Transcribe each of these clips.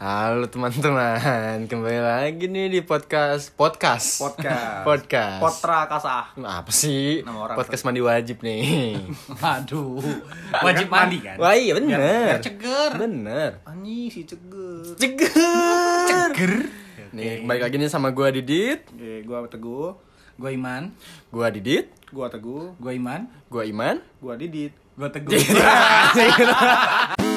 Halo teman-teman, kembali lagi nih di podcast podcast Podcast. podcast. Potra kasah. Apa sih? Nama orang podcast mandi wajib nih. Aduh, wajib mandi kan? Wah iya bener. Biar ceger. Bener. Anjing si ceger. Ceger. Ceger. Nih balik lagi nih sama gua Didit, Oke, gua Teguh, Gua Iman, gua Didit, gua Teguh, gua Iman, gua Iman. gua Didit. gua Teguh.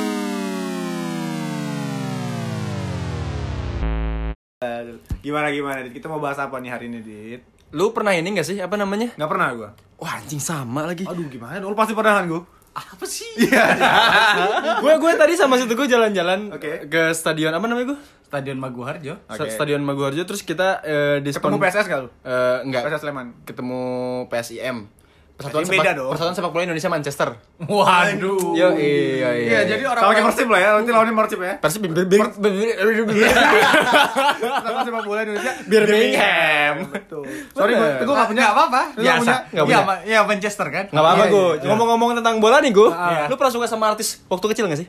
Gimana gimana Dit? Kita mau bahas apa nih hari ini, Dit? Lu pernah ini gak sih? Apa namanya? Nggak pernah gua. Wah anjing sama lagi. Aduh, gimana? Lu pasti pernah kan gua? Apa sih? gue gue tadi sama situ gue jalan-jalan Oke. ke stadion apa namanya gue? Stadion Maguharjo. Oke. Stadion Maguwarjo terus kita eh, diskon Ketemu PSS gak lu? Eh, enggak. PSS Sleman. Ketemu PSIM. Persatuan PSIM beda sepak, dong. Persatuan sepak bola Indonesia Manchester. Waduh. Yo iya iya. Iya, jadi orang Sama kayak Persib lah ya, nanti lawannya Persib ya. Persib bir- Sama sepak bola Indonesia. Birmingham. Betul. Sorry. Teguh nggak punya. Apa-apa. Biasa. Iya, punya. iya Manchester kan? Nggak apa-apa Iya, gue. iya. Ngomong-ngomong tentang bola nih gue. Iya. Lu pernah suka sama artis waktu kecil gak sih?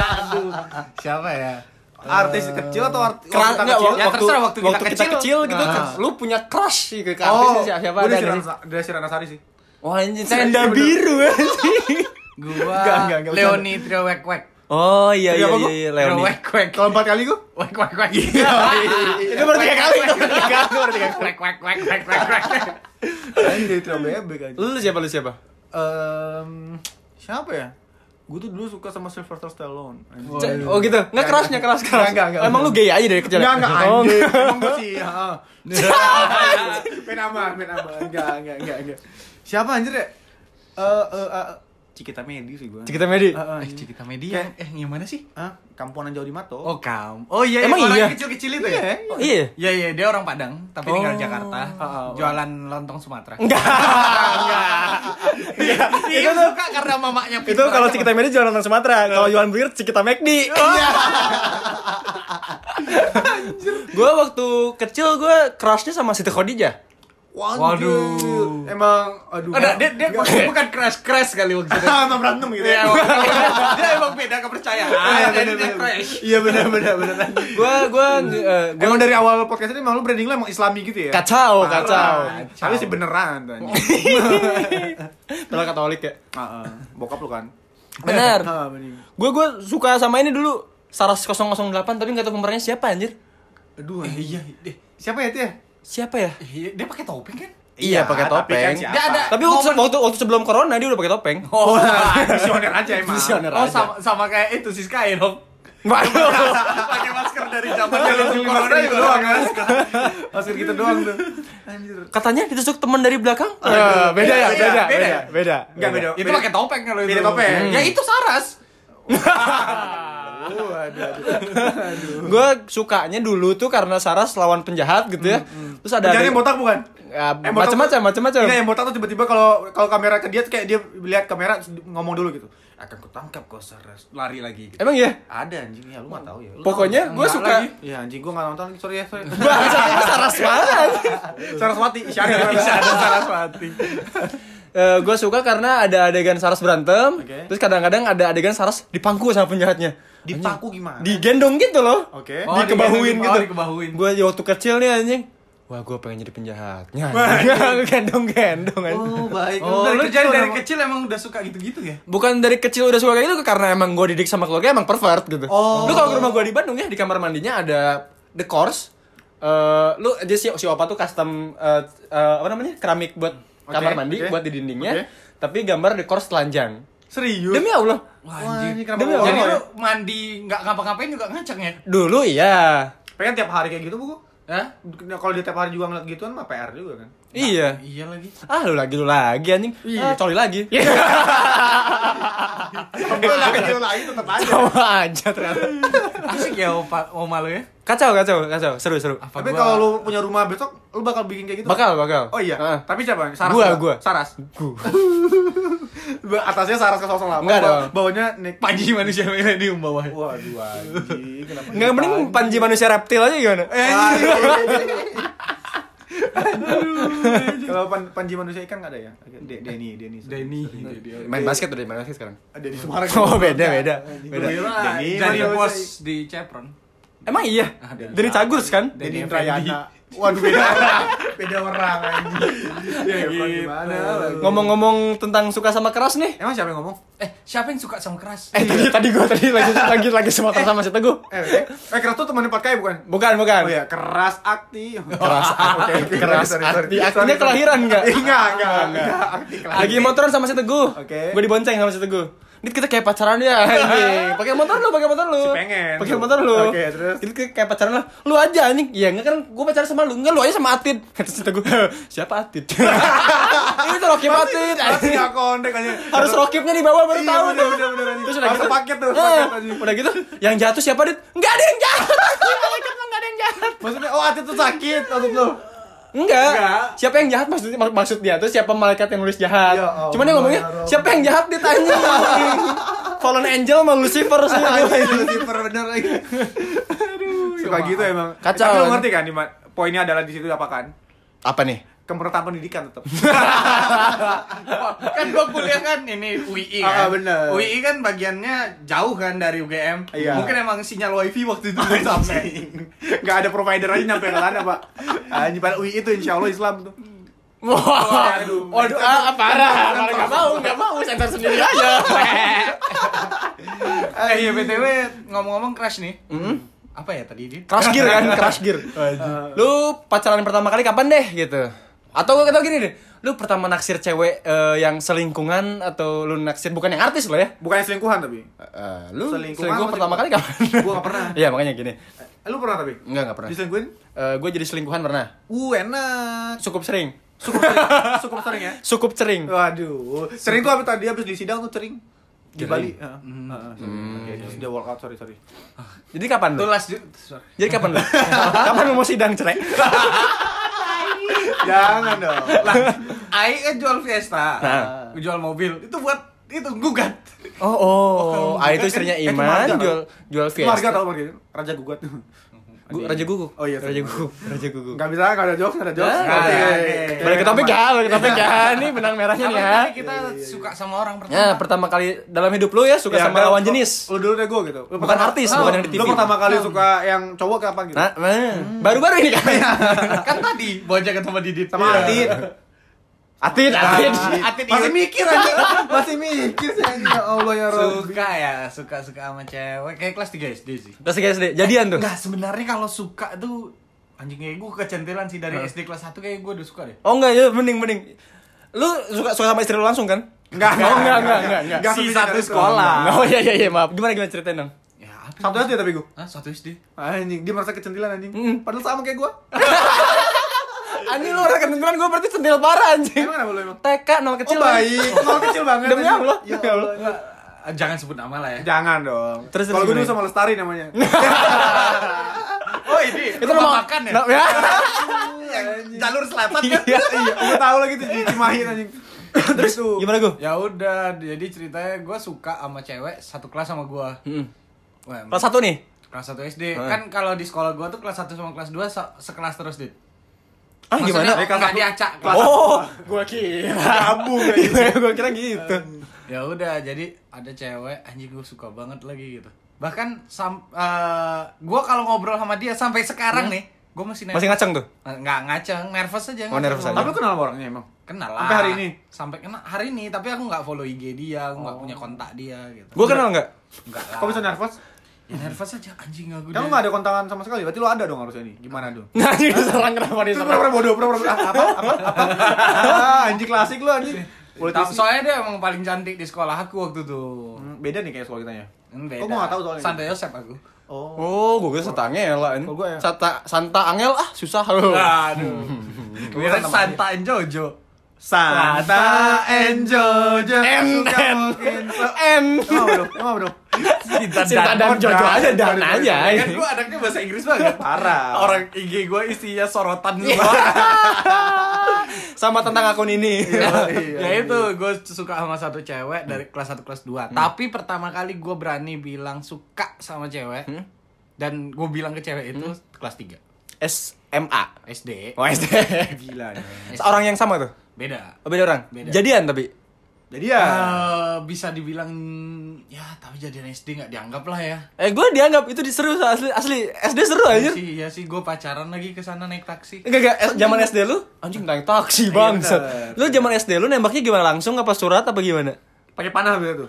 Siapa ya? Artis kecil atau artis Keras kita enggak kecil? waktu, Ya, waktu, terserah, waktu kita kita kecil, kecil. gitu. Nah. Lu punya crush sih ke ke Oh, siapa ada sih? Rana- Desi Ranasari sih. Wah anjing tenda biru anjing. Gua Enggak, enggak, enggak, Leoni Trio Wek Wek. Oh iya Iya, iya iya, iya Leoni. Wek Wek. Kalau empat kali gua? Wek Wek Wek. Itu baru tiga kali, itu baru tiga kali, itu baru tiga kali. Wek Wek Wek Wek Wek Wek. Anjing trio bebek aja. Lu siapa lu siapa? Ehm, siapa ya? Gue tuh dulu suka sama Sylvester Stallone. C- Oh gitu. Enggak kerasnya keras keras. Enggak, enggak. Emang lu gay aja dari kecil. Enggak, enggak, Oh. Emang gue sih, heeh. Main aman, main aman. Enggak, enggak, enggak, enggak. Siapa anjir ya? Eh, eh, eh, Cikita Medi sih gue. Cikita Medi. Heeh, Eh, Cikita Media. Eh, yang mana sih? Hah? Kampuanan Jauh di Mato. Oh, kam. Oh iya, Emang yang orang iya? kecil-kecil itu Iya, ya? Oh, iya. Iya iya dia orang Padang tapi tinggal Oh. di Jakarta. Heeh, Jualan lontong Sumatera. Enggak. Enggak. Iya, itu suka karena mamanya Itu kalau Cikita Medi jualan orang Sumatera, kalau jualan burger Cikita McD. Iya. Gue waktu kecil gue crushnya sama Siti Khadijah. Waduh. Emang, aduh. Ada dia dia bukan, bukan crash crash kali waktu itu. Sama berantem gitu Iya, ya. emang- dia emang beda kepercayaan. Iya, dia bener. crash. Iya benar benar benar. Gue gue eh, gue Emang dari awal podcast ini emang lu branding lu emang islami gitu ya? kacau Parah. kacau. Tapi sih beneran tuh anjing. Katolik ya. Heeh. Bokap lu kan? Bener. Gue gue suka sama ini dulu Saras 008 tapi nggak tahu pemerannya siapa anjir. Aduh, Eh, iya, dia, Siapa ya itu ya? Siapa ya? iya, dia pakai topeng kan? Iya, pakai tapi kan topeng. siapa? Dia ada- Tapi waktu, waktu, waktu sebelum corona dia udah pakai topeng. Oh, visioner aja emang. Visioner. Oh, aja. sama sama kayak itu si Sky dong. Waduh. pakai masker dari zaman dulu corona juga doang pakai kan? Masker gitu doang tuh. Anjir. Katanya ditusuk teman dari belakang. Eh, beda ya, Beda, beda, beda. beda, beda. Enggak beda. Itu pakai topeng kalau itu. Beda topeng. Ya itu Saras. Oh, aduh, aduh. Gue sukanya dulu tuh karena Saras lawan penjahat gitu ya. Terus ada yang botak bukan? Ya, Eh, macam-macam, macam-macam. Iya, yang botak tuh tiba-tiba kalau kalau kamera ke dia tuh kayak dia lihat kamera ngomong dulu gitu. Akan kutangkap kau Saras. Lari lagi gitu. Emang iya? Ada anjing ya, lu mah tahu ya. Lu Pokoknya gue suka. Iya anjing gua enggak nonton, sorry ya, sorry. Saras banget. Saraswati, Isyana, Ada Saraswati. gue Eh, suka karena ada adegan Saras berantem, Oke. terus kadang-kadang ada adegan Saras dipangku sama penjahatnya. Dipaku gimana? Digendong gitu loh. Oke. Oh, dikebahuin digendong, gitu. oh, dikebahuin. Gue waktu kecil nih anjing. Wah, gue pengen jadi penjahatnya. Gendong-gendong anjing. Oh, baik. Oh, lu kecil jadi dari emang- kecil emang udah suka gitu-gitu ya? Bukan dari kecil udah suka kayak gitu karena emang gue didik sama keluarga emang pervert gitu. Oh. Lu kalau ke rumah gue di Bandung ya di kamar mandinya ada the course. Eh, lu aja si si opa tuh custom eh, eh, apa namanya keramik buat Oke, kamar mandi oke. buat di dindingnya. Oke. Tapi gambar the course telanjang. Serius? Demi Allah. Wah, Wah, anjing. ini kenapa Demi Allah. Jadi mau lu mandi nggak ngapa-ngapain juga ngacak ya? Dulu iya. pengen tiap hari kayak gitu, Bu? Hah? Nah, Kalau dia tiap hari juga ngeliat gituan mah PR juga kan. Iya. Iya lagi. Ah lu lagi lu lagi anjing. Iya. Ah, coli lagi. Lu lagi lu lagi tetap aja. Sama aja ternyata. Asik ya opa, oma lu ya? Kacau kacau kacau seru seru. Apa Tapi gua- kalau lu punya rumah besok, lu bakal bikin kayak gitu? Bakal bakal. Oh iya. Heeh. Tapi siapa? Saras. Gua, gua. Saras. Gua. Atasnya Saras ke 08. Enggak baw- dong. Bawahnya Nick. Panji manusia milenium bawah. Waduh anjing. Kenapa? Enggak mending panji manusia reptil aja gimana? Eh, Kalau pan, Panji manusia ikan nggak ada ya? De- Denny, Denny. Denny. Main basket udah main basket sekarang. Denny Sumargo. Oh beda beda. Beda. Denny, manusia- bos di Chevron. Emang iya? Ada. Dari Cagurs kan? Denny Denny Indrayana. Waduh beda orang. Beda orang anjing. Ya gimana? lagi? Ngomong-ngomong tentang suka sama keras nih. Emang siapa yang ngomong? Eh, siapa yang suka sama keras? Eh tadi tadi gue tadi lagi lagi lagi semotor sama si Teguh. Eh, eh, eh keras tuh temannya Patkai bukan? Bukan, bukan. Oh iya, keras akti. Keras Oke, oke, keras artinya Sorry, kelahiran enggak? Enggak, enggak, enggak. Akti kelahiran. Lagi motoran sama si Teguh. Oke. Gue dibonceng sama si Teguh. Dit kita kayak pacaran ya anjing. Pakai motor lu, pakai motor lu. Si pengen. Pakai motor lu. Oke, terus? Dit kita kayak pacaran lah. Lu aja anjing. Iya, enggak kan gue pacaran sama lu. Enggak lu aja sama Atit. Kata si Teguh. Siapa Atit? Ini tuh Rokip Atit. Masih anjing. enggak kontak aja. Harus Rokipnya di bawah baru Iya, tahu. bener, bener, bener, anjing. Terus udah gitu. paket tuh, Eh, paket, anjing. Udah gitu, yang jatuh siapa, Dit? Enggak ada yang jahat. Malaikat mah enggak ada yang jahat. Maksudnya oh hati tuh sakit maksud lu. Enggak. Enggak. Siapa yang jahat maksudnya mak- maksud dia tuh siapa malaikat yang nulis jahat. Ya Allah, Cuman dia ngomongnya ya Allah. siapa yang jahat ditanya. Fallen Angel sama Lucifer sih. Super bener lagi. Aduh, suka gitu emang. Kacau, Tapi lu kan? ngerti kan poinnya adalah di situ apa kan? Apa nih? Kemertaan pendidikan tetap. kan gua kuliah kan ini UI Ah, kan. bener. UI kan bagiannya jauh kan dari UGM. Iya. Mungkin emang sinyal wifi waktu itu belum sampai. Enggak ada provider aja nyampe ke sana, Pak. Anjing pada UI itu insya Allah Islam tuh. Wah, Waduh. waduh, ah, parah, parah nggak mau, nggak mau, center sendiri aja. eh iya BTW ngomong-ngomong crash nih. Hmm? Apa ya tadi dia? Crash gear kan, crash gear. Lu pacaran pertama kali kapan deh gitu? Atau atau gini deh, lu pertama naksir cewek eh, yang selingkungan atau lu naksir bukan yang artis lo ya? Bukan selingkuhan tapi. Eh, lu Selingkuhan selingkuh apa pertama kali kapan? Gua nggak pernah. Iya makanya gini. Eh, lu pernah tapi? Enggak enggak pernah. Diselingkuhin? gue jadi selingkuhan pernah. Uh, enak. Cukup sering. Cukup sering, cukup sering ya. Cukup sering. Waduh, sering tuh apa tadi habis di sidang tuh sering di. Bali. Heeh. Heeh, sorry. Oke, terus dia walk out, sorry, sorry. Jadi kapan lu? Tulas sorry. Jadi kapan lu? kapan lu mau sidang cerai? Jangan dong. Lah, Ai kan jual Fiesta. Nah. Jual mobil. Itu buat itu gugat. Oh, oh. Ah itu istrinya Eh, itu Iman jual jual Marga Fiesta. tau Marga? Raja gugat. Gu- Raja Guguk. Oh iya, Raja. Guguk. Raja Guguk. Enggak bisa, enggak ada jokes, enggak ada jokes. Oke, oke. Balik ke topik ya, balik ke topik ya. Ini benang merahnya nih ya. Kapan kali kita suka sama orang pertama? Ya, pertama kali dalam hidup lu ya suka Ya, sama lawan jenis. Lu dulu deh gue gitu. Lu Bukan artis, bukan yang di TV. Lu pertama kali suka yang cowok kapan gitu? Nah, nah, baru-baru ini kan. kan tadi bojakan sama Didit. Sama Iya. Adit. Atit, atit. Atit Masih mikir aja. Masih mikir sih. Ya Allah ya Rabbi. Suka ya, suka suka sama cewek. Kayak kelas 3 SD sih. Terus guys, deh, jadian tuh. Enggak, sebenarnya kalau suka tuh anjing kayak gue kecentilan sih dari SD kelas 1 kayak gue udah suka deh. Oh enggak, ya mending mending. Lu suka suka sama istri lu langsung kan? Enggak, Oh, enggak, enggak, enggak, enggak. Enggak Si satu sekolah. Oh iya iya iya, maaf. Gimana gimana ceritain dong? Ya? Satu aja tapi gue. Hah, satu SD. Anjing, dia merasa kecentilan anjing. Padahal sama kayak gua. Anjing lu orang kedengeran gue berarti sendil parah anjing. Emang kenapa lu emang? TK nol kecil. Oh baik, nol kecil banget. Demi. Allah. Ya Ya Allah. Ah, Jangan sebut nama lah ya. Jangan dong. Terus- kalau gue dulu sama Lestari namanya. Oh, ini Itu rumah rumah- makan ya? Ya. Jalur selatan kan? Iya. Iya, gue tahu lagi tuh di Cimahi anjing. Terus tuh. Gimana gue? Ya udah, jadi ceritanya gue suka sama cewek satu kelas sama gue. Wah, Kelas satu nih. kelas 1 SD. Hmm. Kan kalau di sekolah gue tuh kelas 1 sama kelas 2 se- sekelas terus, Dit. Ah gimana? Maksudnya, kelas Nggak satu- diacak. Oh, gue kira. Gabung anjing. gue kira gitu. Ya udah, jadi ada cewek anjing gue suka banget lagi gitu. Bahkan sam eh gue kalau ngobrol sama dia sampai sekarang nih, gue masih Masih ngaceng tuh? Eh, nggak ngaceng, nervous aja. Oh, nervous aja. Tapi kenal sama orangnya emang? Kenal lah. Sampai hari ini? Sampai kenal hari ini, tapi aku nggak follow IG dia, aku nggak punya kontak dia gitu. Gue kenal nggak? Enggak lah. Kok bisa nervous? Ya nervous aja anjing aku. Kan lu gak ada kontangan sama sekali, berarti lu ada dong harusnya nih. Gimana dong? Nah, ini diserang kenapa Itu diserang? pura-pura bodoh, pura-pura apa? Apa? Apa? Ah, anjing klasik lu anjing. Politisi. Soalnya dia emang paling cantik di sekolah aku waktu itu. Hmm, Beda nih kayak sekolah kita ya. Hmm, Oh, gua nggak tahu soalnya. Santai Yosep aku. Oh. Oh, gue kira Santa Angel lah. Gua ya. Santa, Santa Angel ah susah lu. Aduh. Kira Santa and Jojo. Santa and Jojo N, N, N. Emang bro, emang bro. Cinta, Cinta dan Oh, Jojo dan. aja dan aja. Ya kan gue anaknya bahasa Inggris banget. Parah. Orang IG gue isinya sorotan semua. Sama tentang akun ini. Iya, iya, ya itu gue suka sama satu cewek dari kelas 1 kelas 2 Tapi pertama kali gue berani bilang suka sama cewek Hmm? Dan gue bilang ke cewek itu kelas 3 SMA. SD Oh, SD. Gila nih. Orang yang sama tuh. Beda Oh, beda orang. Beda. Jadian tapi. Jadi ya. Eh, bisa dibilang ya tapi jadian SD nggak dianggap lah ya. Eh gue dianggap itu seru asli asli SD seru Iya anjir. sih, iya sih gue pacaran lagi ke sana naik taksi. Enggak enggak eh, zaman SD lu anjing naik taksi Iya, bangsat. bener. Lu zaman SD lu nembaknya gimana langsung apa surat apa gimana? pakai panah gitu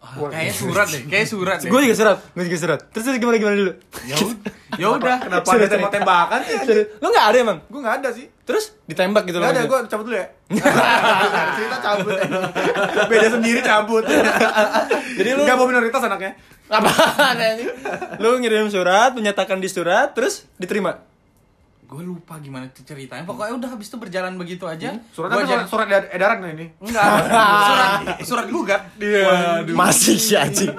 Kayaknya surat deh, kayak surat deh. Gue juga surat, gue juga surat. Terus, terus gimana gimana dulu? Ya ya udah. Kenapa ada tembak-tembakan sih? Serius? Lu nggak ada emang? Gue nggak ada sih. Terus ditembak gitu Nggak ada, langsung? gue cabut dulu ya. Cerita cabut. Beda sendiri cabut. Jadi lu Nggak mau minoritas anaknya. apaan? Lu ngirim surat, menyatakan di surat, terus diterima. Gue lupa gimana ceritanya. Pokoknya udah habis itu berjalan begitu aja. Gua kan jadi- surat, surat ed- edaran kan ini. Enggak, surat surat gugat. Waduh. Masih sih anjing.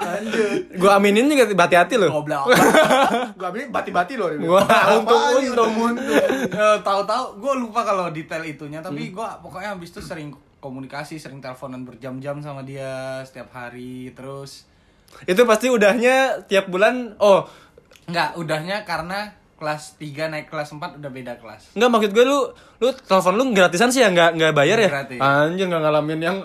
Gua aminin juga hati-hati. Goblok. Gue ambil bati-bati loh. Apaan untung, untung. Eh, Tahu-tahu gue lupa kalau detail itunya, tapi gue pokoknya habis itu sering komunikasi, sering teleponan berjam-jam sama dia setiap hari, terus Itu pasti udahnya tiap bulan. Oh, Enggak, udahnya karena kelas 3 naik kelas 4 udah beda kelas. Enggak maksud gue lu lu telepon lu gratisan sih ya nggak nggak bayar ya? Gratis. Anjir nggak ngalamin yang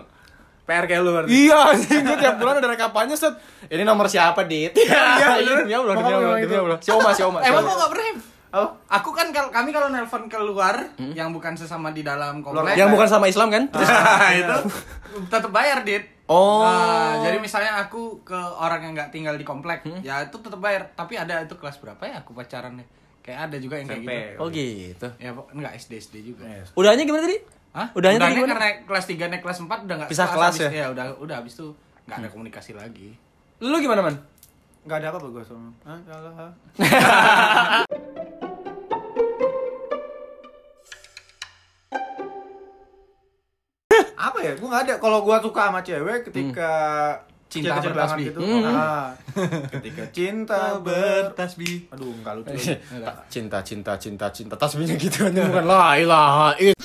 PR kayak lu berarti. Iya, anjing gue tiap bulan ada rekapannya set. Ini nomor siapa, Dit? Iya, demi Makanya Allah, memang demi itu. Allah. Si Oma, si Oma. Emang Oma. kok gak pernah? Oh, Aku kan kalau kami kalau nelpon keluar yang bukan sesama di dalam komplek. Yang bukan sama Islam kan? Nah, itu tetap bayar, Dit. Oh. Nah, jadi misalnya aku ke orang yang nggak tinggal di komplek, ya itu tetap bayar. Tapi ada itu kelas berapa ya aku pacarannya? Kayak ada juga yang kayak SMP. gitu. Oh gitu. Ya, pok- enggak SD SD juga. Udahnya gimana tadi? Hah? Udahnya tadi Udahnya gimana? karena kelas 3 naik kelas 4 udah enggak Pisah kelas habis, ya? udah udah habis itu enggak ada komunikasi lagi. Lu gimana, Man? Nggak ada apa-apa gue sama. Hah? Salah. apa ya? Gue nggak ada. Kalau gue suka sama cewek ketika Cinta bertasbih. gitu. Hmm. Ah. ketika cinta ber bertasbih. Aduh, enggak lucu. Ta- Cinta, cinta, cinta, cinta. Tasbihnya gitu kan bukan la ilaha illallah.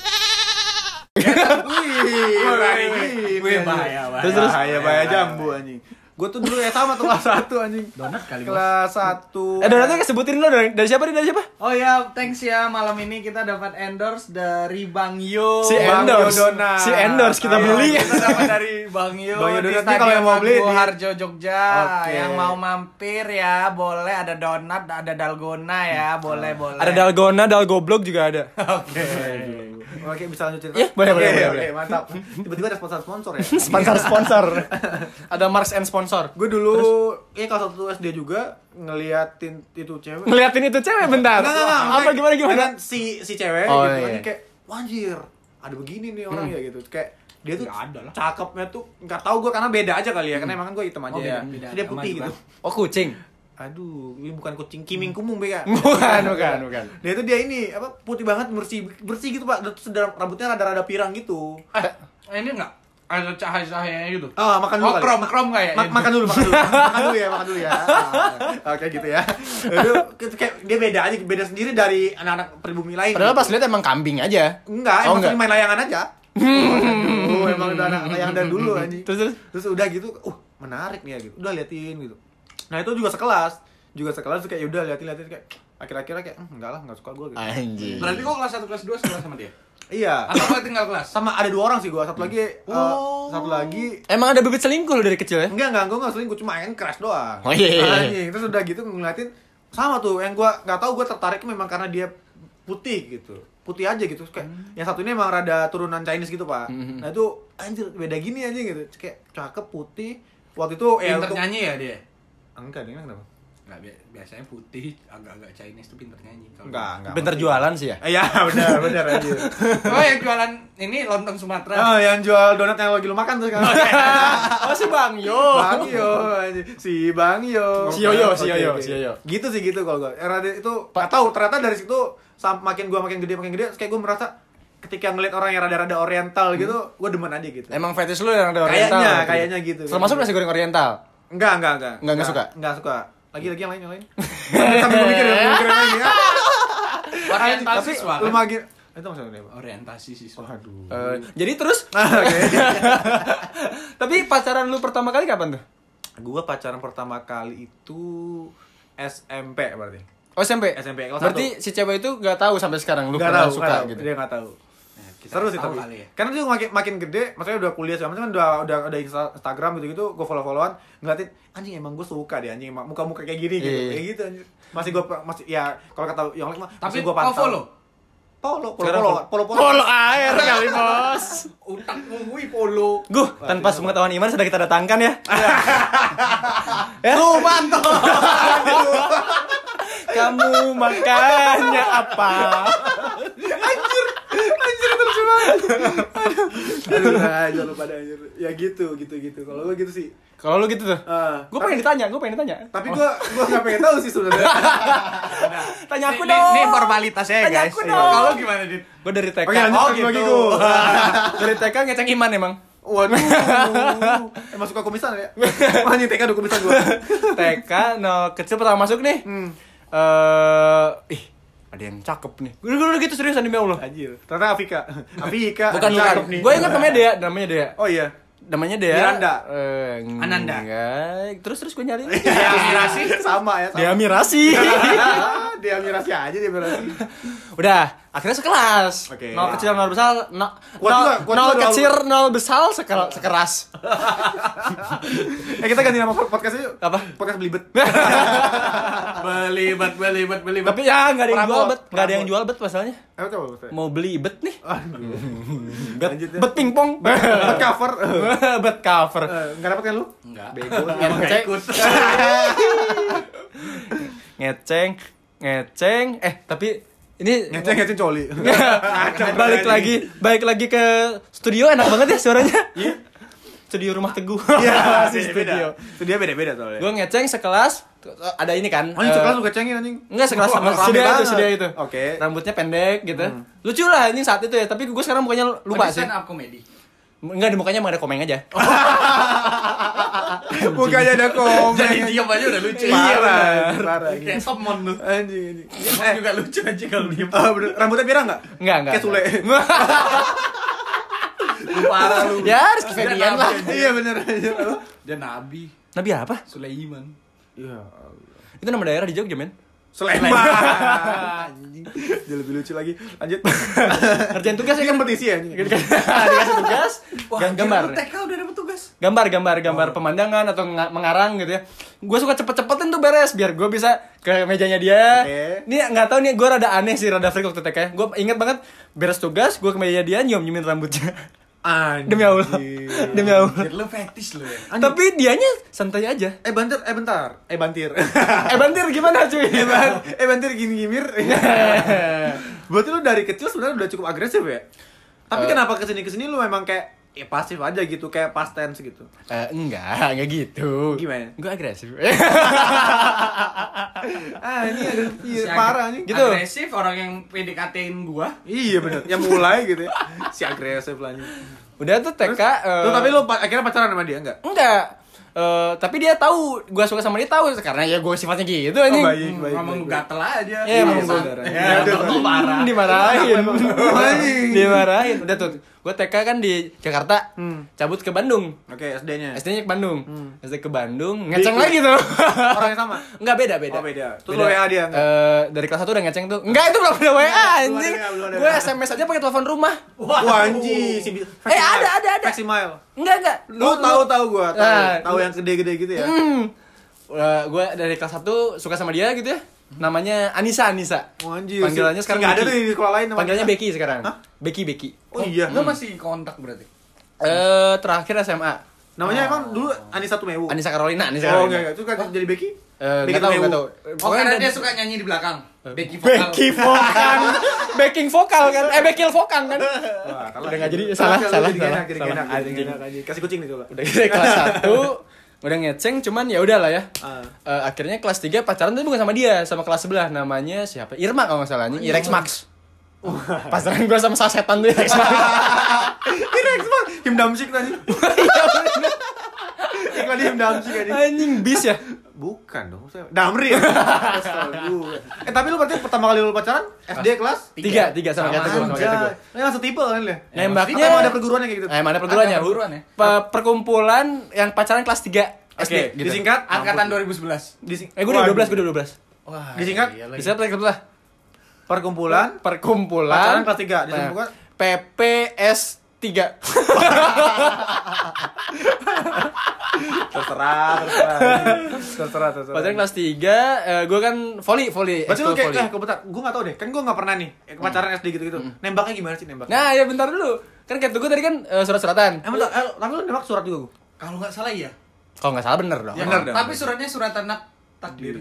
Wih, bahaya, bahaya. Terus. bahaya, bahaya jambu anjing. Gue tuh dulu ya sama tuh kelas 1 anjing. Donat kali. Kelas 1. Eh, donatnya kesebutin lo dari, dari siapa nih? Dari siapa? Oh ya, thanks ya malam ini kita dapat endorse dari Bang Yo. Si Bang endorse. Yodona. Si endorse kita Iya, beli. Kita dapat dari Bang Yo. Bang Yo di Donat nih kalau yang mau beli di- Harjo Jogja. Oke. Yang mau mampir ya, boleh ada donat, ada dalgona ya, boleh boleh. Ada dalgona, dalgoblog juga ada. Oke. Oke, bisa lanjut cerita? Iya, boleh, Oke, boleh, boleh, boleh. mantap. Tiba-tiba ada sponsor-sponsor ya. Sponsor-sponsor. ada Marks and sponsor. Gue dulu, ya kelas 1 SD juga ngeliatin itu cewek. Ngeliatin itu cewek bentar. Enggak, enggak, enggak. Apa gimana gimana? kan si si cewek Oh, gitu iya. kan kayak wanjir ada begini nih orang ya gitu kayak dia tuh ada lah. cakepnya tuh nggak tahu gue karena beda aja kali ya karena emang kan gue hitam aja Oh, ya beda, beda. dia putih gitu Oh, kucing. Aduh ini bukan kucing kiming kumung bega Bukan, bukan, bukan. dia tuh dia ini apa putih banget bersih bersih gitu pak terus rambutnya rada-rada pirang gitu Eh, ini enggak ada cahaya-cahayanya gitu. Ah, makan dulu Oh, krom krom kayak. Ma- makan dulu, makan dulu, makan dulu ya, makan dulu ya. Ah, Oke gitu ya. Itu kayak dia beda aja, beda sendiri dari anak-anak pribumi lain. Padahal gitu. pas lihat emang kambing aja. Enggak, Oh, emang enggak. main layangan aja. Oh, emang udah anak layangan dari dulu anjing. Terus, terus? Terus udah gitu, uh, menarik nih ya gitu. Udah liatin gitu. Nah, itu juga sekelas. Juga sekelas tuh kayak yaudah liatin liatin kayak akhir-akhirnya kayak "Hmm, enggak lah, enggak suka gue gitu. Anjing. Berarti kok kelas 1 kelas 2 sekolah sama dia? Iya. Atau tinggal kelas? Sama ada dua orang sih gua. Satu lagi eh, Oh. satu lagi Emang ada bibit selingkuh dari kecil ya? Enggak, enggak, gue enggak selingkuh, cuma main crash doang. Oh, iya, iya. Anjing, terus udah gitu ngeliatin sama tuh yang gua nggak tahu gua tertariknya memang karena dia putih gitu. Putih aja gitu kayak yang satu ini emang rada turunan Chinese gitu, Pak. Mhm. Nah, itu anjir beda gini aja gitu. Kayak cakep putih. Waktu itu ya Pinter untuk- nyanyi ya dia? Enggak, dia kenapa? Enggak, bi- biasanya putih, agak-agak Chinese tuh pinter nyanyi. Kalau- Enggak, enggak. Bentar jualan sih ya. Eh, ya, benar, benar anjir. Oh, yang jualan ini lontong Sumatera. Oh, yang jual donat yang lagi lu makan tuh sekarang. Oh si Bang Yo. Bang Yo, si Bang Yo. Si Yoyo, si Yoyo, oke. si Yoyo. Gitu sih gitu kalau gua. Era itu nggak tahu ternyata dari situ makin gua makin gede makin gede kayak gua merasa ketika ngeliat orang yang rada-rada oriental gitu, gua demen aja gitu. Emang fetish lu yang ada oriental. Kayaknya, kayaknya gitu. Termasuk nasi goreng oriental. Enggak, enggak, enggak. Enggak, enggak suka? Enggak suka. Lagi lagi yang lain, yang lain. Sambil gua mikir, mikir yang lain. Ah, Orientasi siswa. lu makin itu maksudnya apa? Orientasi siswa. Aduh. Eh, jadi terus Ah, tapi pacaran lu pertama kali kapan tuh? Gua pacaran pertama kali itu SMP berarti. Oh SMP. SMP kelas Berarti si cewek itu gak tahu sampai sekarang lu Enggak pernah tahu, suka nggak tahu. gitu. Dia enggak tahu. Nah, Seru sih tapi. kali ya. Karena dia makin makin gede, maksudnya udah kuliah segala macam kan udah udah ada Insta- Instagram gitu-gitu, gue follow-followan, ngeliatin anjing emang gue suka deh anjing emang muka-muka kayak gini gitu. Iya. Kayak gitu anjing. Masih gue masih ya kalau kata yang lain mah Tapi masih gue pantau. follow? Polo, polo, polo, follow. polo, polo. Polo air kali bos. Utak ngui polo. Guh, tanpa sepengetahuan Iman sudah kita datangkan ya. ya. Tuh mantap. Kamu makannya apa? Aduh, aja lu pada anjir. Ya gitu, gitu, gitu. Kalau gue gitu sih. Kalau lu gitu tuh. Ah, Gue pengen ditanya, gue pengen ditanya. Tapi gue gue nggak pengen tahu sih sebenarnya. Tanya aku dong. Ini formalitas ya Tanya guys. aku dong. Kalau gimana dit? Gue dari TK. Oh, lagi gitu. bagiku. dari TK ngeceng Iman emang. Waduh. Emang suka kumisan ya? Wah, ini TK ada kumisan gue. TK, no kecil pertama masuk nih. Hmm. Eh, ih, ada yang cakep nih. Gue gue gitu seriusan demi Allah. Anjir. Ternyata Afika. Afika. Bukan cakep bukan. Gue ingat namanya Dea, namanya Dea. Oh iya. Namanya Dea. Miranda. Eh, Ananda. Enggak. Terus terus gue nyari. Ya, Mirasi sama ya. Sama. Dea Mirasi. dia Mirasi aja dia Mirasi. Udah, akhirnya sekelas. Oke. Nol kecil, nol besar, no, Kuat nol, juga, kuat nol juga kecil, nol besar, sekel, sekeras. Eh kita ganti nama podcast yuk. Apa? Podcast belibet. Belibet, belibet, belibet. Tapi ya nggak ada yang jual bet, nggak ada yang jual bet masalahnya. Coba maksudnya. Mau beli bet nih, bet, ya. bet pingpong, Buat cover. bet cover. Eh, Nggak dapat kan lu? Enggak. Bego. Emang gak Cek. ikut. Ngeceng, ngeceng. Eh tapi ini Ngeceng ngeceng coli. balik lagi, balik lagi ke studio enak banget ya suaranya. Studio rumah teguh. Iya, si beda. studio. Studio beda-beda soalnya. Gue ngeceng sekelas, ada ini kan. Oh, ini eh, sekelas lu kecengin anjing. Enggak sekelas sama Rame studio itu, studio itu. Oke. Rambutnya pendek gitu. Lucu lah ini saat itu ya, tapi gue sekarang mukanya lupa Oh, sih. stand up comedy. Enggak di mukanya emang ada komeng aja. Mukanya ada komen. Jadi diam aja udah lucu. Parah, parah. Kayak Topmon lu. Anjing anjing. Topmon juga lucu aja kalau diem. Ah, bener. Rambutnya pirang nggak? Enggak, enggak. Kayak Sule. Lu parah lu. ya, Rizky Febian lah. Iya bener aja. Apa? Dia nabi. Nabi apa? Sulaiman. Iya. Itu nama daerah di Jogja, men. Sleman. Anjing. Dia lebih lucu lagi. Lanjut. Kerjaan tugas ya kompetisi ya. dikasih tugas, gam- gambar. TK udah dapet tugas. Gambar, gambar, gambar pemandangan atau nga- mengarang gitu ya. Gue suka cepet-cepetin tuh beres biar gue bisa ke mejanya dia. Oke. Ini nggak tahu nih gue rada aneh sih, rada freak waktu TK. Gue inget banget beres tugas, gue ke meja dia nyium nyiumin rambutnya. Anjing. Demi Allah. Demi Allah. Anjir, lu fetish lu ya. Tapi dianya santai aja. Eh bantir, eh bentar. Eh bantir. Eh bantir gimana cuy? eh, ban- eh bantir gini gimir. Berarti lu dari kecil sebenarnya udah cukup agresif ya? Tapi Eh. kenapa ke sini ke sini lu memang kayak ya pasif aja gitu, kayak past tense gitu. Eh, enggak, enggak gitu. Gimana? Gue agresif. Ah ini iya, Si ag- parah nih. Gitu. Agresif orang yang PDKT-in gua. Iya bener, yang mulai gitu ya. Si agresif lah. Udah tuh TK. eh, Tuh, tapi lu pa- akhirnya pacaran sama dia enggak? enggak. Eh, tapi dia tahu gue suka sama dia tahu karena ya gue sifatnya gitu anjing. baik, baik. Emang lu gatel aja. Iya, emang gua- Ya, lu parah. dimarahin. Dimarahin. Udah tuh. Gue TK kan di Jakarta. Hmm. Cabut ke Bandung. Oke, SD-nya. SD-nya ke Bandung. Hmm. SD ke Bandung. Ngeceng Di- lagi tuh. Orang yang sama. Enggak beda, beda. Oh, beda. Terus lu WA dia? Eh, dari kelas 1 udah ngeceng tuh. Enggak, itu belum ada WA anjing. Gue SMS aja pakai telepon rumah. Wah, anjing. Si Eh, ada, ada, ada. Maximile. Enggak, enggak. Lu tahu tahu gua, tahu. Nah, tahu yang gede-gede gitu ya. Hmm. gue dari kelas 1 suka sama dia gitu ya. Namanya Anissa Anissa. Oh, anjir. Panggilannya sekarang nggak ada Becky. tuh di sekolah lain namanya. Panggilannya Becky sekarang. Hah? Becky Becky. Oh iya. Lu masih kontak berarti? Eh terakhir SMA. Namanya emang dulu Anissa Tumewu. Anissa Carolina, Anissa Oh, Carolina. enggak enggak. Itu kan jadi Becky? Eh, Becky enggak tahu, Tumewu. enggak tahu. Oh, Pokoknya karena ada- dia suka nyanyi di belakang. Becky vokal. Becky vokal. Backing vokal kan. Eh backing vokal kan. Wah, kalau Udah nggak jadi Kalau salah salah jadi salah. jadi salah, jadi. Kasih kucing nih coba. Udah kelas 1 udah ngeceng cuman ya udah lah ya. Ah. Eh, akhirnya kelas 3 pacaran tapi bukan sama dia, sama kelas sebelah namanya siapa? Irma kalau nggak salah nih, Irex Max. Pacaran gue sama sasetan tuh Irex Max. T-Rex mah Him Damsik tadi. Iklan Him Damsik tadi. Anjing bis ya. Bukan dong, saya Damri. Astaga. eh tapi lu berarti pertama kali lu pacaran SD kelas Tiga, tiga sama kayak gue, sama kayak gue. Tipe kan lu ya? Nembaknya emang ada perguruannya kayak gitu? Eh, mana perguruannya? Ada perguruan ya? Pe- perkumpulan yang pacaran kelas 3 SD Oke, gitu. disingkat Angkatan 2011. Dising Eh, gue udah 12, gue udah 12. Wah, Disingkat? iya. Bisa pakai lah. perkumpulan Perkumpulan pacaran kelas 3 Nah, disebut PPS 3 Terserah, terserah. Terserah, terserah. Pacaran kelas 3, gue kan volley, volley, Berarti lu kayak, volley. eh, kebetulan, gue gak tau deh, kan gue gak pernah nih eh, pacaran SD gitu-gitu Nembaknya gimana sih nembaknya? Nah, ya bentar dulu. Kan kayak gue tadi kan eh, surat-suratan. Emang, eh, tapi lu nembak surat juga gue? Kalau nggak salah iya. Kalau nggak salah bener dong. Ya, Benar dong. Tapi suratnya surat anak takdir.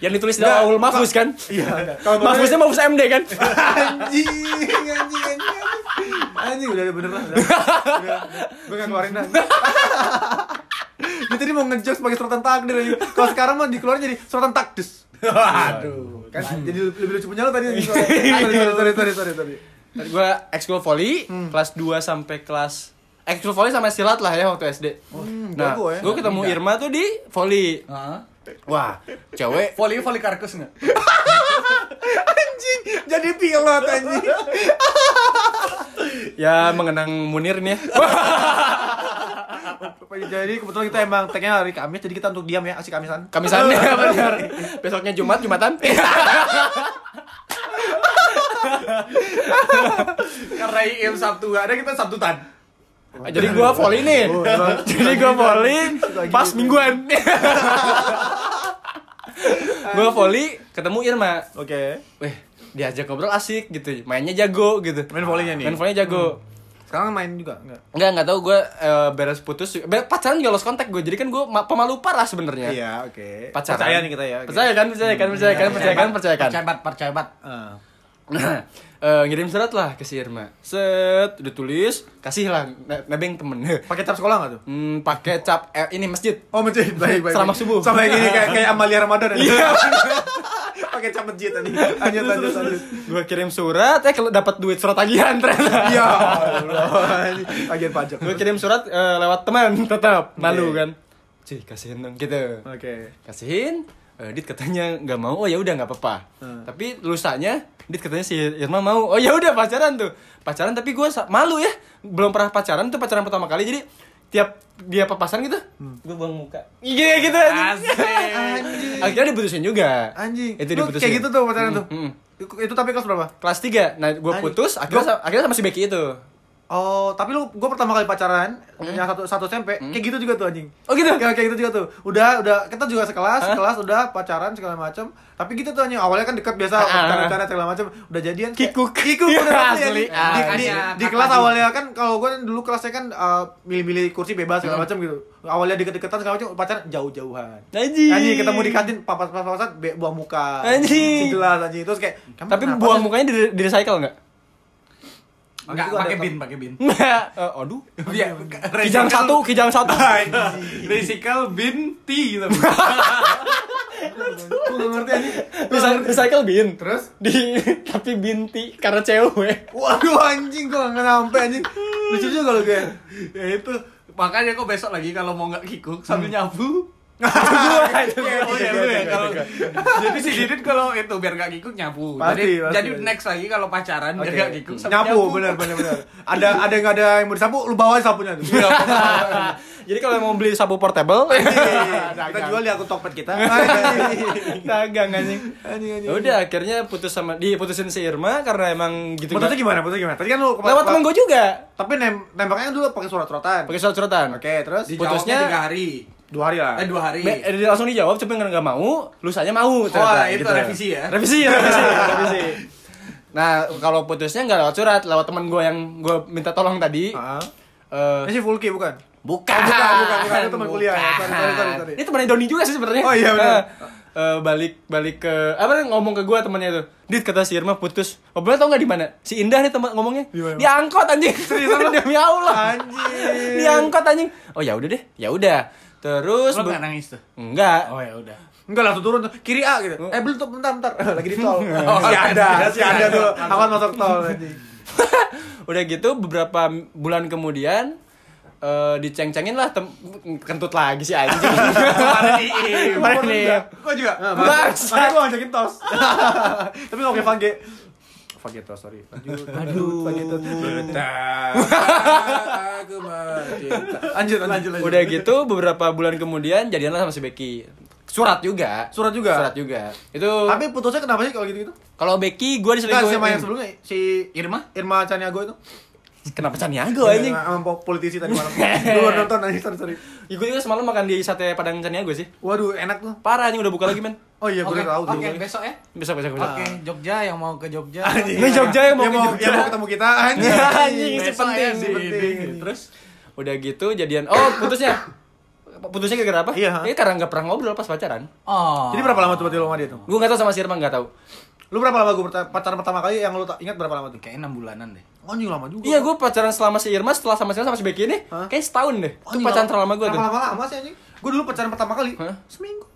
Yang ditulis di awal Mahfuz kan? Iya, Mahfuznya Mahfuz MD kan? Anjing, anjing, anjing, anjing udah udah bener lah udah. Gue gak keluarin dah Dia tadi mau ngejok sebagai suratan takdir aja Kalau sekarang mah dikeluarin jadi suratan takdus Waduh. Kan jadi lebih lucu punya lo tadi. Sorry, sorry, sorry, sorry, sorry, Tadi gue ekskul volley kelas 2 sampai kelas ekskul volley sama silat lah ya waktu SD. nah, jago ya. gue ketemu Irma tuh di volley. Heeh. Wah, cewek Volley volley karkus nggak? Anjing, jadi pilot anjing ya mengenang Munir nih ya. Jadi kebetulan kita emang tagnya hari Kamis Jadi kita untuk diam ya, aksi Kamisan Kamisan ya benar. Besoknya Jumat, Jumatan. Karena IM Sabtu ada kita Sabtutan. Jadi gue volley nih. Oh, emang. Jadi gue volley pas mingguan. gue volley ketemu Irma. Oke Weh, diajak ngobrol asik gitu. Mainnya jago gitu. Main volleynya nih? Main volleynya jago. Sekarang main juga? Enggak? Enggak, enggak tahu gue beres putus. Be- pacaran juga lost kontak gue. Jadi kan gue ma- pemalu parah sebenarnya. Iya, oke Pacaran. Percaya nih kita ya oke. Percaya kan, percaya kan, percaya kan, percaya kan, percaya kan. Percaya bat, percaya bat. Ah. Eh, ngirim surat lah ke si Irma. Set, udah tulis, kasih lah ne- nebeng temen. Pakai cap sekolah nggak tuh? Hmm, pakai cap eh, ini masjid. Oh masjid, baik baik. Selamat subuh. Sama kayak gini kayak kayak Amalia Ramadan. Iya. Pakai cap masjid tadi. Lanjut lanjut lanjut. Gue kirim surat, eh kalau dapat duit surat tagihan ternyata. Ya Allah. Agen pajak. Gue kirim surat eh, lewat teman tetap malu Oke. kan. Cuy, kasihin dong gitu. Oke. Kasihin. Eh, Dit katanya nggak mau. Oh ya udah nggak apa-apa. Hmm. Tapi lusanya Dit katanya si Irma mau. Oh ya udah pacaran tuh. Pacaran tapi gue malu ya. Belum pernah pacaran tuh pacaran pertama kali. Jadi tiap dia papasan gitu, gue buang muka. Iya gitu anjing. Asik. Akhirnya diputusin juga. Anjing. Itu Lu diputusin. kayak gitu tuh pacaran Hmm, tuh. hmm. Itu- Itu tapi kelas berapa? Kelas 3. Nah, gue Anjing. putus, akhirnya, Gua- akhirnya sama si Becky itu. Oh, tapi lu gua pertama kali pacaran yang satu satu SMP kayak gitu juga tuh anjing. Oh gitu? Kayak kayak gitu juga tuh. Udah udah kita juga sekelas, Hah? sekelas udah pacaran segala macam. Tapi gitu tuh anjing awalnya kan deket biasa Ah. bercanda-bercanda segala macam. Udah jadian kayak- Kikuk. Kikuk Iya, bener asli. asli. Di, Ah, di, makanya di kelas awalnya kan kalau gua kan dulu kelasnya kan uh, milih-milih kursi bebas segala macam gitu. Awalnya deket-deketan segala macam, pacaran jauh-jauhan. Anjing. Anjing ketemu di kantin papas-papasan buang muka. Anjing. Jelas anjing. Terus kayak Tapi sih? mukanya di, di recycle nggak? Enggak, pakai bin, pakai bin. Eh, aduh. Iya, Kijang satu, kijang satu. Recycle bin T gitu. Gua nggak ngerti anjing. Recycle, recycle bin. Terus? Di tapi binti karena cewek. Waduh anjing gua nggak nyampe anjing. Lucu juga lu gue. ya itu. Makanya kok besok lagi kalau mau nggak kikuk sambil nyabu. Gua, jadi si Didit kalau itu biar nggak kikuk nyabu. Pasti, jadi pasti, jadi next lagi kalau pacaran biar Oke. nggak kikuk sambil Nyapu, bener bener bener. Ada ada yang ada yang mau disapu, lu bawa sapunya tuh. Iya. Jadi kalau mau beli sapu portable, Kita jual di akun Tokped kita. Anjing dagang anjing. anjing. Ya udah akhirnya putus sama diputusin si Irma karena emang gitu. Putusnya gimana? Putusnya gimana? Tadi kan lu Lewat temen gue juga. Tapi nem nembaknya dulu pakai surat-suratan. Pakai surat-suratan. Oke, terus Putusnya- tiga hari. Dua hari lah. Eh dua hari. Be- eh, langsung dijawab, tapi nggak nggak mau, lusanya mau. Oh, ternyata, itu revisi ya? Revisi, revisi, revisi. Nah, kalau putusnya nggak lewat surat, lewat teman gue yang gue minta tolong tadi. Heeh. Eh, Ini si Fulki bukan? bukan, Oh, bukan, bukan, bukan. Itu teman kuliah ya. Sorry, sorry, sorry, sorry. Ini temannya Doni juga sih sebenarnya. Oh, iya, benar. Eh, eh, balik balik ke apa ngomong ke gue temannya itu. Dit kata si Irma putus. Ngobrolnya tau nggak di mana? Si Indah nih teman ngomongnya. Di mana? Di angkot anjing. Seriusan demi Allah. Anjing. Di angkot anjing. Oh ya udah deh, ya udah. Terus Lo nggak nangis tuh? enggak. Oh ya udah. Enggak langsung turun tuh. Kiri A gitu. Eh, belum tuh bentar bentar. Lagi di tol. Oh, si ada, si ada tuh. Awan masuk tol udah gitu beberapa bulan kemudian eh diceng-cengin lah tem- kentut lagi si anjing Ke mana nih? Kok juga? Makanya gue ngajakin tos. Tapi gak pakai Vage. Vage tos, sorry. Lanjut. Aduh. Vage tos. Aku mati. Lanjut, lanjut, lanjut. udah gitu beberapa bulan kemudian jadian lah sama si Becky Surat juga. Surat juga? Surat juga. Itu Tapi putusnya kenapa sih kalau gitu-gitu? kalau Becky gue diselingkuhin. sama yang sebelumnya si Irma? Irma Caniago itu. Kenapa Caniago anjing? Sama po- politisi tadi malam. Gue nonton anjing sorry sorry. Ya, gue juga semalam makan di sate Padang Caniago sih. Waduh, enak tuh. Parah anjing udah buka lagi, men. Oh iya, gue udah tahu tuh. Oke, besok ya. Besok besok besok. Oke, Jogja yang mau ke Jogja. Ini Jogja yang mau yang ke mau, Jogja. yang mau ketemu kita anjing. Anjing, si penting, si penting. Terus udah gitu jadian. Oh, putusnya. Putusnya gara-gara apa? Iya. Ini karena nggak pernah ngobrol pas pacaran. Oh. Jadi berapa lama tuh berarti lo sama dia tuh? Gue nggak tahu sama si Irma nggak tahu. Lu berapa lama gue pacaran pertama kali yang lu tak ingat berapa lama tuh? Kayak 6 bulanan deh. Anjing lama juga. Iya, gue pacaran selama si Irma, setelah sama si sama si Becky ini, kayak setahun deh. Itu pacaran lama- terlama gue tuh. Lama-lama lama sih anjing. Gue dulu pacaran pertama kali seminggu.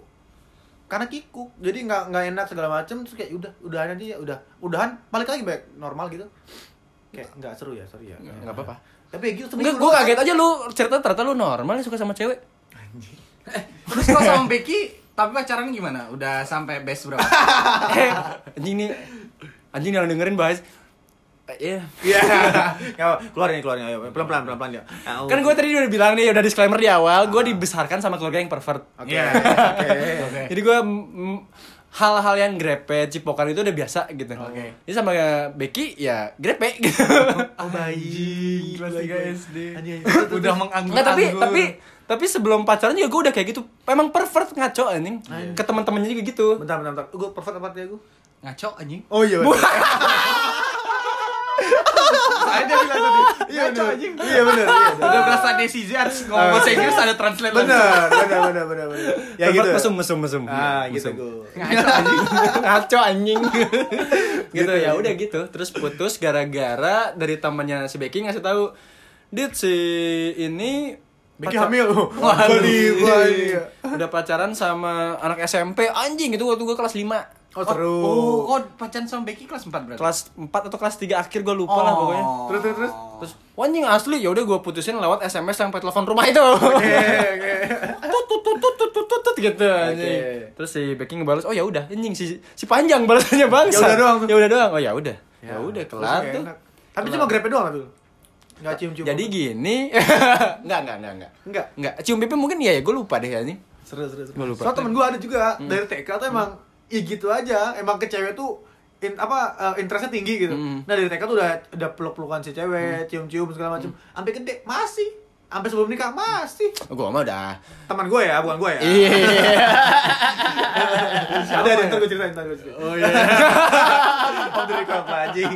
Karena kikuk. Jadi nggak nggak enak segala macem terus kayak udah udahan aja ya udah. Udahan balik lagi baik normal gitu. Kayak nggak seru ya, sorry ya. Nggak apa-apa. Tapi ya gitu seminggu gue kaget aja lu cerita ternyata lu normal suka sama cewek. Terus kalau sama Becky, tapi pacaran gimana? Udah sampai base berapa? eh, anjing nih. Anjing yang dengerin bahas. Iya. Iya. Nggak apa, keluarin keluarin ayo. Pelan-pelan pelan-pelan ya. Kan gue tadi udah bilang nih, udah disclaimer di awal, gue dibesarkan sama keluarga yang pervert. Oke. Iya. Oke. Oke. Jadi gue hal-hal yang grepe, cipokan itu udah biasa gitu. Oke. Jadi sama Becky ya grepe gitu. Oh baik. Kelas 3 SD. Udah menganggur. Tapi tapi tapi sebelum pacaran juga gue udah kayak gitu. Emang pervert ngaco anjing. Ke teman-temannya juga gitu. Bentar bentar bentar. Gue perfect apa dia gue? ngaco anjing. Oh iya. Saya dia bilang tadi. Iya benar. Iya benar. Iya. Udah berasa desisi harus ngomong bahasa Inggris ada translate lagi. Benar, benar, benar, benar, benar. Ya gitu. mesum mesum mesum. Ah, gitu Mesum. gue. Ngaco anjing. ngaco anjing gitu ya udah gitu terus putus gara-gara dari temannya si Becky ngasih tahu dit si ini Becky hamil. Waduh. udah pacaran sama anak SMP anjing itu waktu gue kelas 5 Oh seru. Oh, kok pacaran sama Becky kelas 4 berarti? kelas 4 atau kelas 3 akhir gue lupa lah pokoknya Terus, terus, terus? terus anjing asli ya udah gue putusin lewat SMS sampai telepon rumah itu Oke, oke. tut tut tut tut tut tut, tut gitu anjing. terus si Becky ngebalas oh ya udah anjing si si panjang balasannya bangsa Ya udah doang tuh. ya udah doang oh ya udah ya udah kelar tuh enak. Tapi cuma grepe doang lu. Enggak cium-cium. jadi gini enggak enggak enggak enggak enggak. enggak cium pipi mungkin ya ya gue lupa deh anjing Seru, seru, seru. Gua lupa. Soalnya temen gue ada juga dari TK tuh emang ya gitu aja. Emang ke cewek tuh in, apa eh, interestnya tinggi gitu. Mm. Nah dari TK tuh udah udah peluk-pelukan si cewek, cium-cium segala macam. Sampai gede masih. Sampai sebelum nikah masih. gue mah udah Teman gue ya, bukan gue ya. iya ada ada ntar gue ceritain ntar gue ceritain. Oh iya. Om dari kelapa anjing.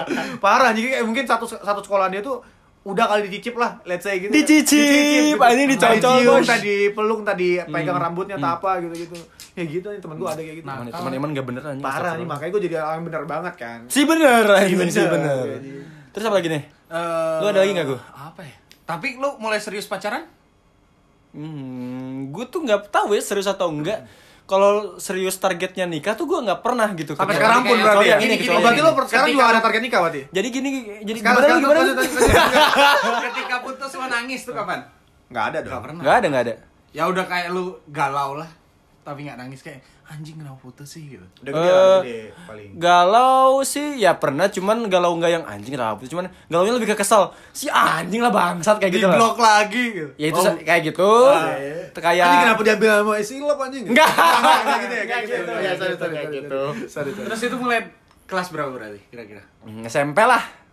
Parah anjing kayak mungkin satu satu sekolahan dia tuh udah kali dicicip lah, let's say gitu. Dicicip, anjing dicocol, Tadi cium, bos. tadi peluk, tadi pegang rambutnya tak apa gitu-gitu. Ya gitu nih temen gue ada kayak gitu. Nah, teman teman gak bener anjing Parah nih makanya gue jadi orang bener banget kan. si bener anjing si bener. bener terus apa lagi nih Eh, Lu ada lagi nggak, Gu? Apa ya? Tapi lu mulai serius pacaran? Hmm, gue tuh nggak tahu ya serius atau enggak. Kalau serius targetnya nikah tuh gue nggak pernah gitu. Sampai sekarang pun Kayak- berarti ya. Gini, gini, Oh, berarti gini. lo per- sekarang juga ada target nikah berarti? Jadi gini, jadi Sekarang gimana? sekarang gimana? Ketika putus lo nangis tuh kapan? Nggak ada dong. Gak pernah. Nggak ada, nggak ada. Ya udah kayak lu galau lah. Tapi nggak nangis kayak anjing kenapa putus sih gitu. Udah gede gede paling. Galau sih ya pernah, cuman galau nggak yang anjing kenapa? Cuman galaunya lebih ke kesel. Si anjing lah bangsat kayak Di gitu lah. blok lagi gitu. Ya itu Oh. kayak gitu. Ah, iya. Kayak Anjing kenapa diambil sama Isilop anjing? Enggak. Enggak gitu ya, kayak Nggak gitu. Ya, sorry, sorry, Kayak gitu. sorry. Sorry, sorry. Terus itu mulai kelas berapa berarti kira-kira? Hmm, SMP lah.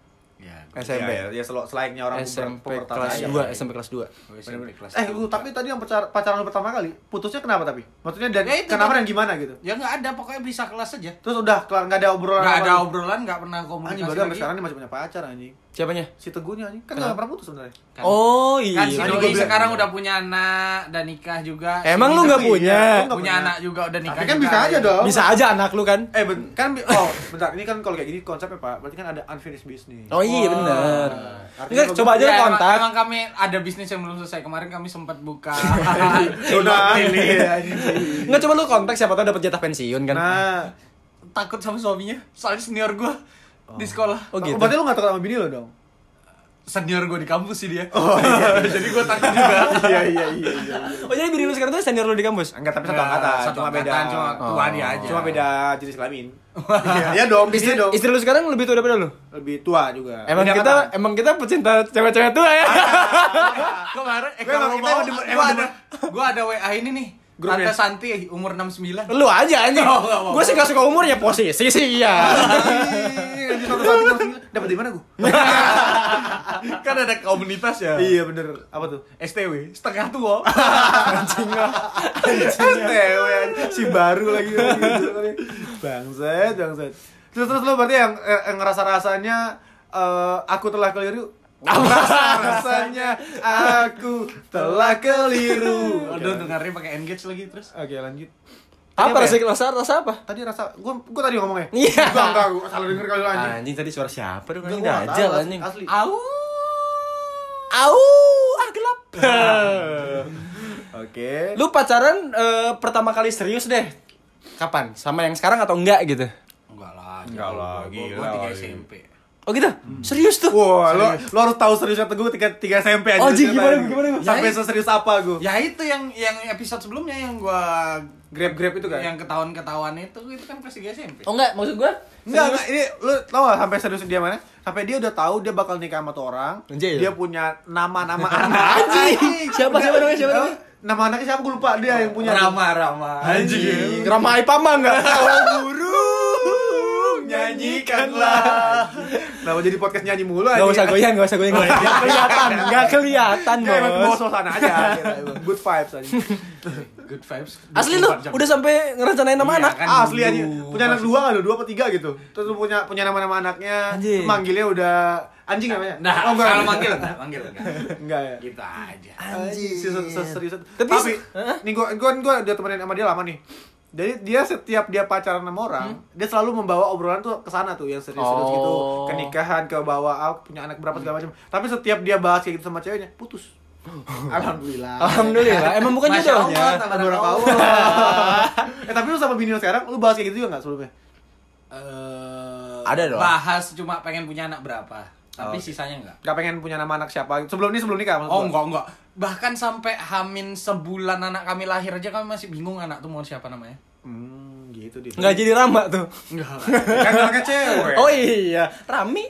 Ya. SMP. Ya, ya, ya selo- selayaknya orang SMP kelas. 2, SMP kelas 2. SMP kelas Eh, dua. lu tapi tadi yang pacar, pacaran lu pertama kali, putusnya kenapa tapi? Maksudnya dan Ya, itu kenapa tadi. dan gimana gitu? Ya nggak ada, pokoknya bisa kelas aja. Terus udah kelar nggak ada obrolan Nggak ada obrolan, nggak pernah Anjing komunikasi baru sampai lagi. sekarang dia masih punya pacar anjing. Siapanya? Si teguhnya anjing kan Kenapa? nggak pernah putus sebenarnya. Kan- Oh iya. Kan si Tadi Doi sekarang udah punya anak dan nikah juga. Emang Si lu Doi nggak punya? Lu nggak punya anak juga udah nikah. Tapi kan juga. bisa aja dong. Bisa aja anak lu kan? Eh, ben, kan bi- oh, bentar. Ini kan kalau kayak gini konsepnya, Pak. Berarti kan ada unfinished business. Oh iya Oh. bener. Artinya Enggak, coba aja Ya, emang, kontak. emang kami ada bisnis yang belum selesai kemarin kami sempat buka. Sudah ini. Enggak coba lu kontak siapa tahu dapat jatah pensiun kan. Nah, Takut sama suaminya, soalnya senior gua di sekolah. Oh gitu. berarti lu nggak takut sama bini lo dong? Senior gua di kampus sih dia. Oh iya. Jadi gua takut juga. iya iya iya iya. Oh jadi bini lu sekarang tuh senior lu di kampus? Enggak, tapi satu angkatan, satu cuma beda. cuma tua Oh. dia aja. Cuma beda jenis kelamin. Iya dong, Istri, dong. istri lu sekarang lebih tua daripada lu? Lebih tua juga. Emang Beda kita angkatan. emang kita pecinta cewek-cewek tua ya. Kemarin eh Gue emang- kalau mau emang ada gua ada WA ini nih Tante Grupnya. Santi umur 69. Lu aja anjing. Oh. Gue sih gak suka umur ya posisi sih ya. Anjing satu. Dapat di mana gua? kan ada komunitas ya. Iya bener. Apa tuh? STW, setengah tua. Anjing lah. STW si baru lagi. Bangset, bangset. Terus terus lo berarti yang, eh, yang ngerasa rasanya eh, aku telah keliru. Rasa rasanya aku telah keliru. Aduh, dengarnya pakai engage lagi terus. Oke lanjut. Apa rasa ya? rasa rasa apa? Tadi rasa gua gua tadi ngomongnya. Iya. Enggak enggak gua salah denger kali anjing. Anjing tadi suara siapa dong? Gua Anjing nggak dajal tahu, anjing. Asli. Au. Au, ah gelap. Oke. Lu pacaran eh, pertama kali serius deh. Kapan? Sama yang sekarang atau enggak gitu? Enggak lah. Enggak lah, Gua- Gua 3 iya. SMP. Oh gitu? Serius tuh? Wah, lo lo harus tahu seriusnya teguh tiga tiga SMP aja. Oh, Cerita gimana, gimana, gimana? Sampai Ya, seserius apa gua? Ya itu yang yang episode sebelumnya yang gua Grab grab itu kan? yang ketahuan-ketahuan itu itu kan pas 3 SMP. Oh enggak, maksud gua Enggak, enggak, ini lu tau gak sampai serius dia mana? Sampai dia udah tahu dia bakal nikah sama tuh orang. Anjir. Dia punya nama-nama anak. Anjing. Siapa, siapa namanya, siapa namanya? Nama anaknya siapa gue lupa dia yang punya. Rama Rama. Anjing. Rama Ipama enggak? Oh, burung nyanyikanlah. Kenapa jadi podcast nyanyi mulu Enggak usah goyang, enggak usah goyang. Enggak kelihatan, enggak kelihatan, Dia emang bawa Bos. suasana aja. Good vibes aja. Good vibes. Asli lu 24 jam. udah sampai ngerencanain nama Iya, anak? kan Asli aja. Punya anak dua ada dua apa tiga gitu. Terus lu punya punya nama-nama anaknya. Manggilnya udah anjing namanya. Nah, oh, enggak. kalau manggil enggak, manggil enggak. Enggak ya. Kita aja. Anjing, serius. Tapi Tapi, nih gua gua gua udah temenin sama dia lama nih. Jadi dia setiap dia pacaran sama orang, dia selalu membawa obrolan tuh ke sana tuh yang serius-serius Oh. gitu, ke nikahan, ke bawa ah, punya anak berapa segala macam. Tapi setiap dia bahas kayak gitu sama ceweknya, putus. Alhamdulillah. Alhamdulillah. Emang bukan Masya Allah, jodohnya. Allah. Allah. eh tapi lu sama bini lu sekarang, lu bahas kayak gitu juga nggak sebelumnya? Eh, Ada dong. Bahas cuma pengen punya anak berapa. Tapi Oh, sisanya enggak. Gak pengen punya nama anak siapa? Sebelum ini sebelum nikah maksud Oh enggak enggak. Bahkan sampai hamin sebulan anak kami lahir aja kami masih bingung anak tuh mau siapa namanya. Hmm, gitu dia. Enggak jadi Rama tuh. Enggak. kan anaknya cewek. Oh iya, Rami.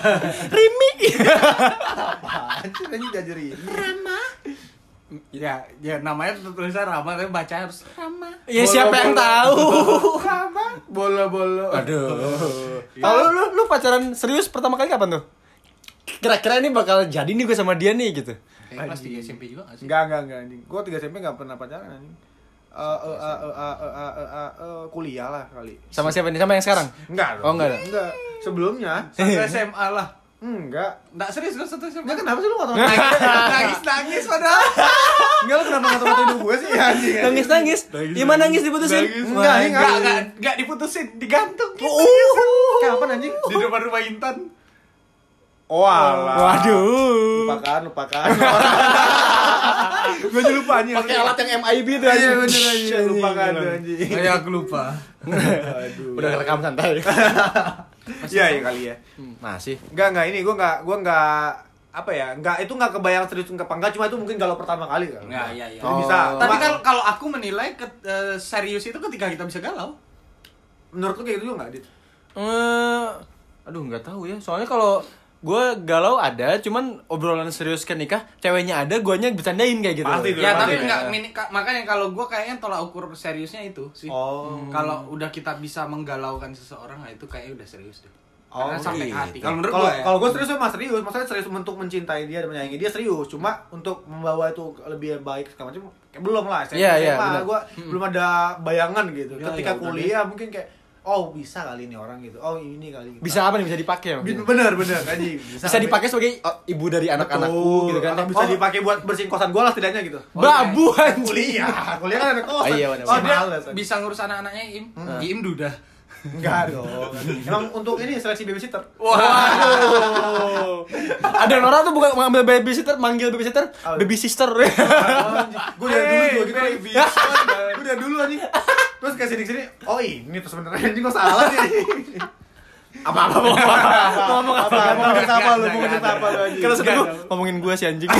Rimi. apaan sih anjing diajarin? ya, ya namanya tuh tulisan Rama tapi baca harus Rama. Ya siapa yang tahu? Sama bolo-bolo. Aduh. Kalau lu, lu pacaran serius pertama kali kapan tuh? Kira-kira ini bakal jadi nih gue sama dia nih gitu. Kayak kelas 3 SMP juga gak sih? Enggak, enggak, enggak anjing. Gua 3 SMP enggak pernah pacaran anjing. Eh eh eh eh eh eh eh, eh, eh, kuliah lah kali. Sama siapa nih? Sama yang sekarang? Enggak Oh, enggak ada. Enggak. Sebelumnya Satu SMA lah. enggak. Enggak serius kan satu SMA. Enggak kenapa sih lu ngatur nangis nangis padahal. Enggak lu kenapa ngatur hidup gue sih anjing. Nangis nangis. Gimana nangis diputusin? Enggak, enggak. Enggak enggak enggak diputusin, digantung gitu. Kapan anjing? Di depan rumah Intan. Oh, alah. Waduh. Lupakan, lupakan. gue juga lupa anjing. Pakai alat yang MIB tuh Iya anjing. bener. Anjing, Lupakan tuh anjing. Kayak aku lupa. Aduh. Udah rekam santai. Iya, iya kali ya. Masih. Enggak, enggak ini gue enggak gue enggak apa ya? Enggak itu enggak kebayang serius enggak apa enggak cuma itu mungkin galau pertama kali kan. Enggak, iya iya. Jadi bisa. Tapi kalau kalau aku menilai ke, eh, serius itu ketika kita bisa galau. menurut lu kayak gitu juga enggak, Dit? Eh, aduh nggak tahu ya. Soalnya kalau gue galau ada, cuman obrolan serius ke nikah, ceweknya ada, guanya bercandain kayak gitu. Pasti. Ya, pasti tapi ya. enggak mini- ka- makanya kalau gua kayaknya tolak ukur seriusnya itu sih. Oh. Kalau udah kita bisa menggalaukan seseorang, nah itu kayaknya udah serius deh. Oh, Karena sampai gitu. ke hati. Kalau menurut Kalau gua ya. kalau gue serius mah serius, maksudnya serius untuk mencintai dia dan menyayangi dia serius. Cuma untuk membawa itu lebih baik segala macam kayak belum lah. Iya, iya, benar. gue belum ada bayangan gitu. Ya, Ketika ya, kuliah mungkin kayak oh bisa kali ini orang gitu. Oh ini kali. Gitu. Bisa apa nih bisa dipakai? Bener bener anjing. Bisa dipakai sebagai oh, ibu dari anak-anakku gitu kan. Atau bisa Oh, dipakai buat bersihin kosan gue lah setidaknya gitu. Babu anjing. Kuliah, kuliah kan ada kosan. Oh, iya, bener. Oh, dia males, anjing. bisa ngurus anak-anaknya Im. Im duda. Enggak dong. Emang untuk ini seleksi babysitter. Waduh. Ada orang tuh bukan ngambil babysitter, manggil babysitter, baby sister. Gue dari dulu juga gitu. baby. Gue dari dulu anjing. Terus kasih di sini. Oh ini tuh sebenarnya anjing kok salah nih. apa apa apa apa ngomong apa? Mau ngomongin apa lu? Mau nggak, apa lu anjing? kalau sedih ngomongin gue si anjing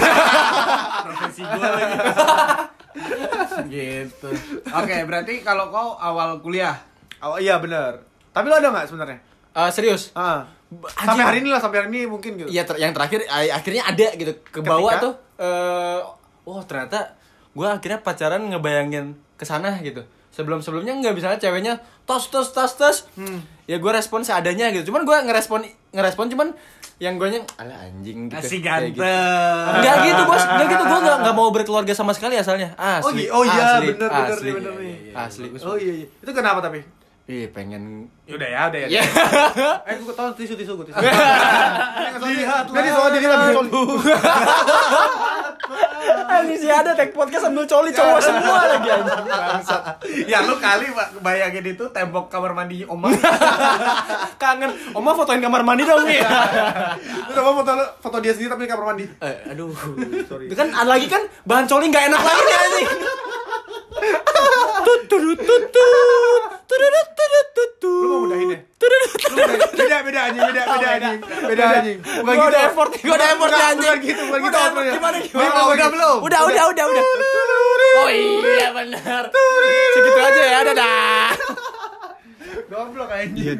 Profesi gua lagi. gitu. Oke, berarti kalau kau awal kuliah Oh iya benar. Tapi lu ada nggak sebenarnya? Eh, serius. Anjing. Sampai hari ini lah, sampai hari ini mungkin gitu. Iya ter- yang terakhir akhirnya ada gitu ke bawah tuh eh oh ternyata gue akhirnya pacaran ngebayangin ke sana gitu sebelum sebelumnya nggak misalnya ceweknya tos tos tos tos ya gue respon seadanya gitu cuman gue ngerespon ngerespon cuman yang gue nya ala anjing gitu Asik Kayak gitu. ganteng. Enggak gitu bos, enggak gitu gue nggak nggak mau berkeluarga sama sekali asalnya. Oh, Asli. iya, oh iya, asli, bener bener asli. nih, bener nih. Asli. Oh iya iya. Itu kenapa tapi? Iya pengen. Udah ya, udah ya. Ya. Eh, gue tahu tisu tisu gue tisu. Lihat, Tadi soal diri lagi Ini sih ada tag podcast sambil coli cowok semua lagi anjing. Ya lu kali bayangin itu tembok kamar mandi Oma. Kangen. Oma fotoin kamar mandi dong nih. Itu coba foto lu- foto dia sendiri tapi kamar mandi. Eh, aduh. Itu kan ada lagi kan bahan coli nggak enak lagi nih anjing. Tut tut tut tut. Tudut, tudut, tut, tut. Lu Lu beda- Beda anjing, beda beda anjing. Beda Gua gitu. ada effort gua ada effort Bukan- anjing. Bukan gitu, Udah, outronya. gimana, gimana? Udah belum? Udah, udah, udah, udah. Oh iya benar. Segitu aja ya, dadah. Goblok anjing.